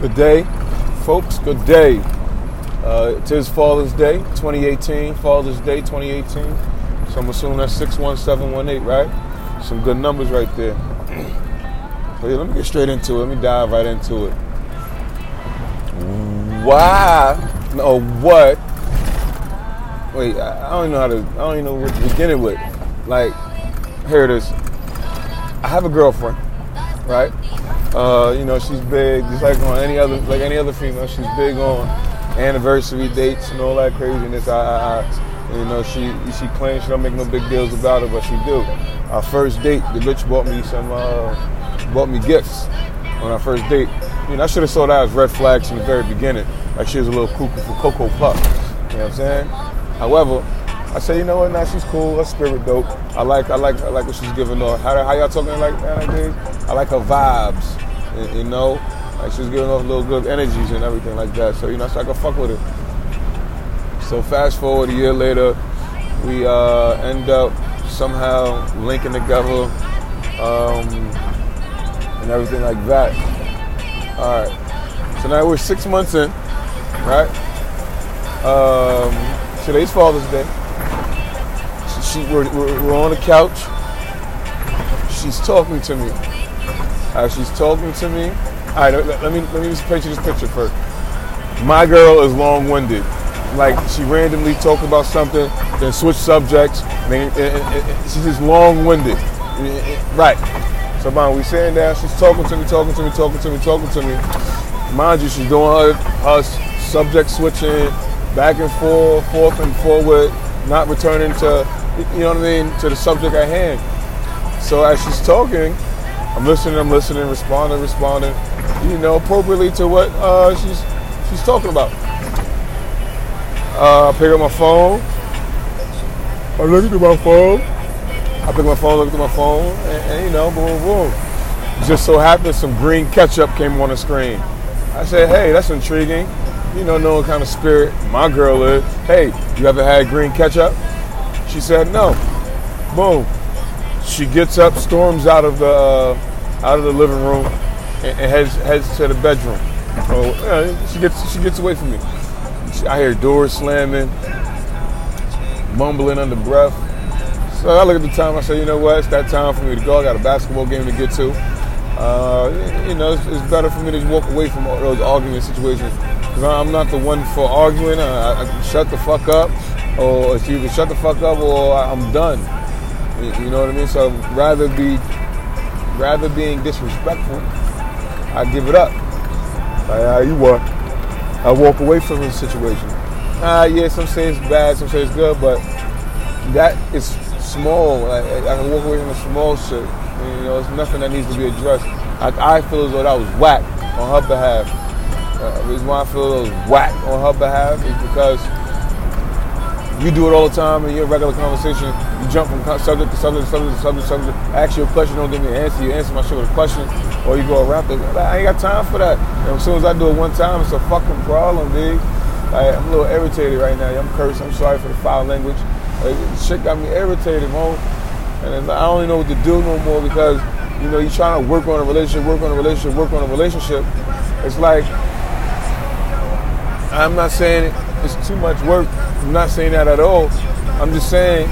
Good day, folks. Good day. Uh, it is Father's Day 2018. Father's Day 2018. So I'm assuming that's 61718, right? Some good numbers right there. So yeah, let me get straight into it. Let me dive right into it. Why? No, what? Wait, I I don't even know how to. I don't even know what to begin it with. Like, here it is. I have a girlfriend, right? Uh, you know, she's big, just like on any other, like any other female. She's big on anniversary dates and all that craziness. I, I, I you know, she she claims she don't make no big deals about it, but she do. Our first date, the bitch bought me some, uh, bought me gifts on our first date. You know, I should have saw that as red flags from the very beginning. Like she was a little cuckoo for Cocoa Puff. You know what I'm saying? However, I say, you know what? Now she's cool. Her spirit dope. I like, I like, I like what she's giving off. How, how y'all talking like nowadays? I like her vibes. You, know, like she's giving off little good energies and everything like that. So you know, so I can fuck with her. So fast forward a year later, we uh, end up somehow linking together um, and everything like that. All right. So now we're six months in, right? Um, today's Father's Day. She, we're, we're, on the couch. She's talking to me. Uh, she's talking to me. All right, let, let me let me just paint you this picture first. My girl is long-winded. Like she randomly talked about something, then switch subjects. It, it, it, she's just long-winded. Right. So, man, we sitting down. She's talking to me, talking to me, talking to me, talking to me. Mind you, she's doing her, her subject switching back and forth, forth and forward, not returning to, you know what I mean, to the subject at hand. So as she's talking, I'm listening, I'm listening, responding, responding, you know, appropriately to what uh, she's she's talking about. Uh, I pick up my phone. I look at my phone. I pick my phone, look at my phone, and, and you know, boom, boom. Just so happens some green ketchup came on the screen. I said, hey, that's intriguing. You know, knowing kind of spirit my girl is. Hey, you ever had green ketchup? She said no. Boom. She gets up, storms out of the uh, out of the living room, and, and heads heads to the bedroom. So uh, she gets she gets away from me. She, I hear doors slamming, mumbling under breath. So I look at the time. I say, you know what? It's that time for me to go. I got a basketball game to get to. Uh, you know, it's, it's, better for me to walk away from those argument situations because I'm not the one for arguing. I, I, shut the fuck up, or it's either shut the fuck up or I'm done. You know what I mean? So rather be, rather being disrespectful, I give it up. Like, you what? I walk away from the situation. Ah, yeah, some say it's bad, some say it's good, but that is small. Like, I can walk away from the small shit. You know, it's nothing that needs to be addressed. I, I feel as though that was whack on her behalf. Uh, the reason why I feel it was whack on her behalf is because you do it all the time in your regular conversation. You jump from subject to subject to subject to subject to subject. I ask you a question, don't give me an answer. You answer my shit with a question, or you go around. I ain't got time for that. And as soon as I do it one time, it's a fucking problem, big. Like, I'm a little irritated right now. I'm cursing. I'm sorry for the foul language. Like, shit got me irritated, man. And I don't even know what to do no more because, you know, you're trying to work on a relationship, work on a relationship, work on a relationship. It's like, I'm not saying it's too much work. I'm not saying that at all. I'm just saying,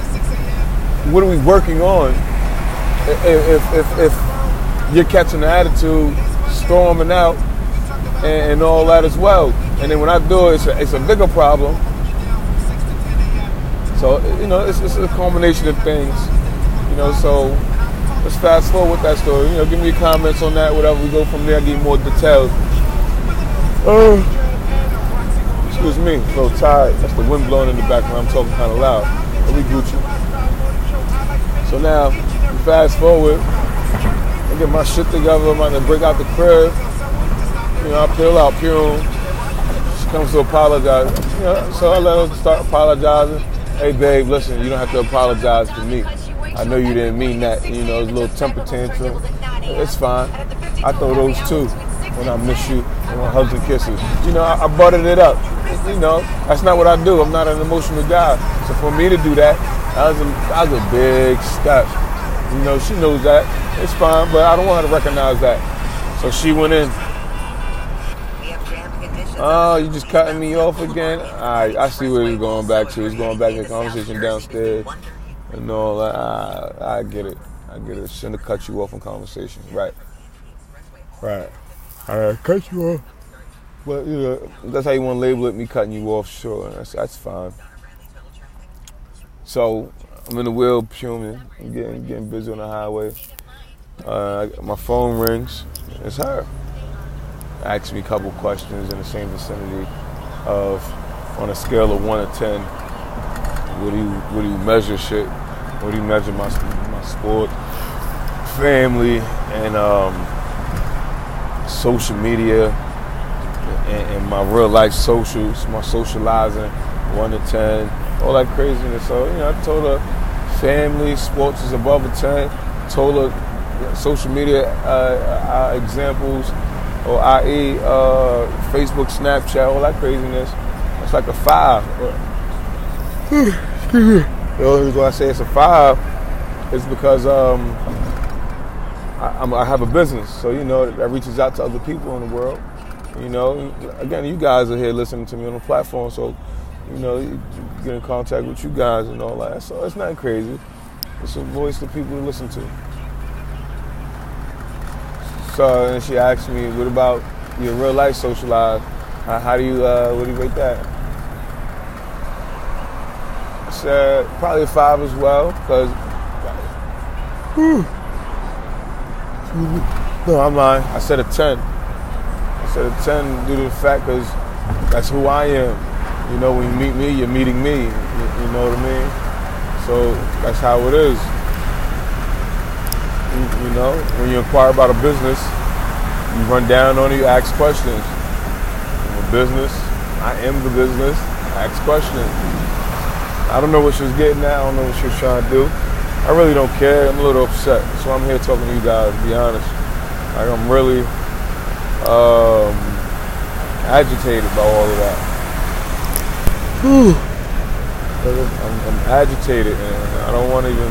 what are we working on? If, if, if you're catching the attitude, storming out, and, and, all that as well. And then when I do it, it's a, it's a bigger problem. So, you know, it's, it's a combination of things. You know, so let's fast forward with that story. You know, give me comments on that, whatever. We go from there, give more details. Uh, excuse me, a little tired. That's the wind blowing in the background. I'm talking kind of loud. But we Gucci. So now, fast forward. I get my shit together. I'm going to break out the crib. You know, I peel out Pure. She comes to apologize. You know, so I let her start apologizing. Hey, babe, listen, you don't have to apologize to me. I know you didn't mean that. You know, it's a little temper tantrum. It's fine. I throw those too when I miss you and when hugs and kisses. You know, I, I buttered it up. You know, that's not what I do. I'm not an emotional guy. So for me to do that, that was a, that was a big step. You know, she knows that. It's fine, but I don't want her to recognize that. So she went in. Oh, you just cutting me off again? Alright, I see where he's going back to. He's going back to the conversation downstairs and all that. I, I get it. I get it. Shouldn't have cut you off in conversation. Right. Right. I cut you off. But you know, that's how you want to label it. Me cutting you off, sure. That's that's fine. So I'm in the wheel fuming. I'm getting getting busy on the highway. Uh, my phone rings. It's her. Asked me a couple questions in the same vicinity of on a scale of one to ten. What do you what do you measure shit? What do you measure my my sport, family, and um, social media, and, my real life socials, my socializing, one to ten, all that craziness. So you know, I told her family, sports is above a ten. Told her social media uh, uh, examples, or i.e., uh, Facebook, Snapchat, all that craziness. It's like a five. The only reason why I say it's a five is because um, I, I, have a business, so you know that reaches out to other people in the world. You know, again, you guys are here listening to me on the platform, so you know, you get in contact with you guys and all that. So it's not crazy. It's a voice that people listen to. So and she asked me, "What about your real life social life? How, how do you, uh, what do you rate that?" I said probably a five as well, because. No, I'm lying. I said a ten. Said a ten due to the fact because that's who I am. You know, when you meet me, you're meeting me. You, you know what I mean? So that's how it is. You, you know, when you inquire about a business, you run down on it, you ask questions. I'm a business. I am the business. I ask questions. I don't know what she was getting at. I don't know what she was trying to do. I really don't care. I'm a little upset. So I'm here talking to you guys, to be honest. Like I'm really um, agitated by all of that. I'm, I'm, agitated and I don't want to even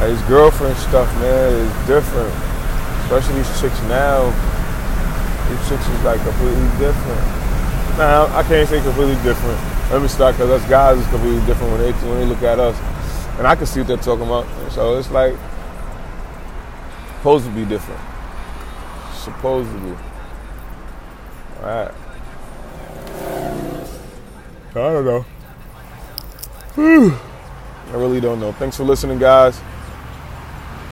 like, his girlfriend stuff, man, is different. Especially these chicks now. These chicks is like completely different. Now I can't say completely different. Let me start because us guys is completely different when they when they look at us and I can see what they're talking about. So it's like supposed to be different. Supposed to be. All right. I don't know. I really don't know. Thanks for listening, guys.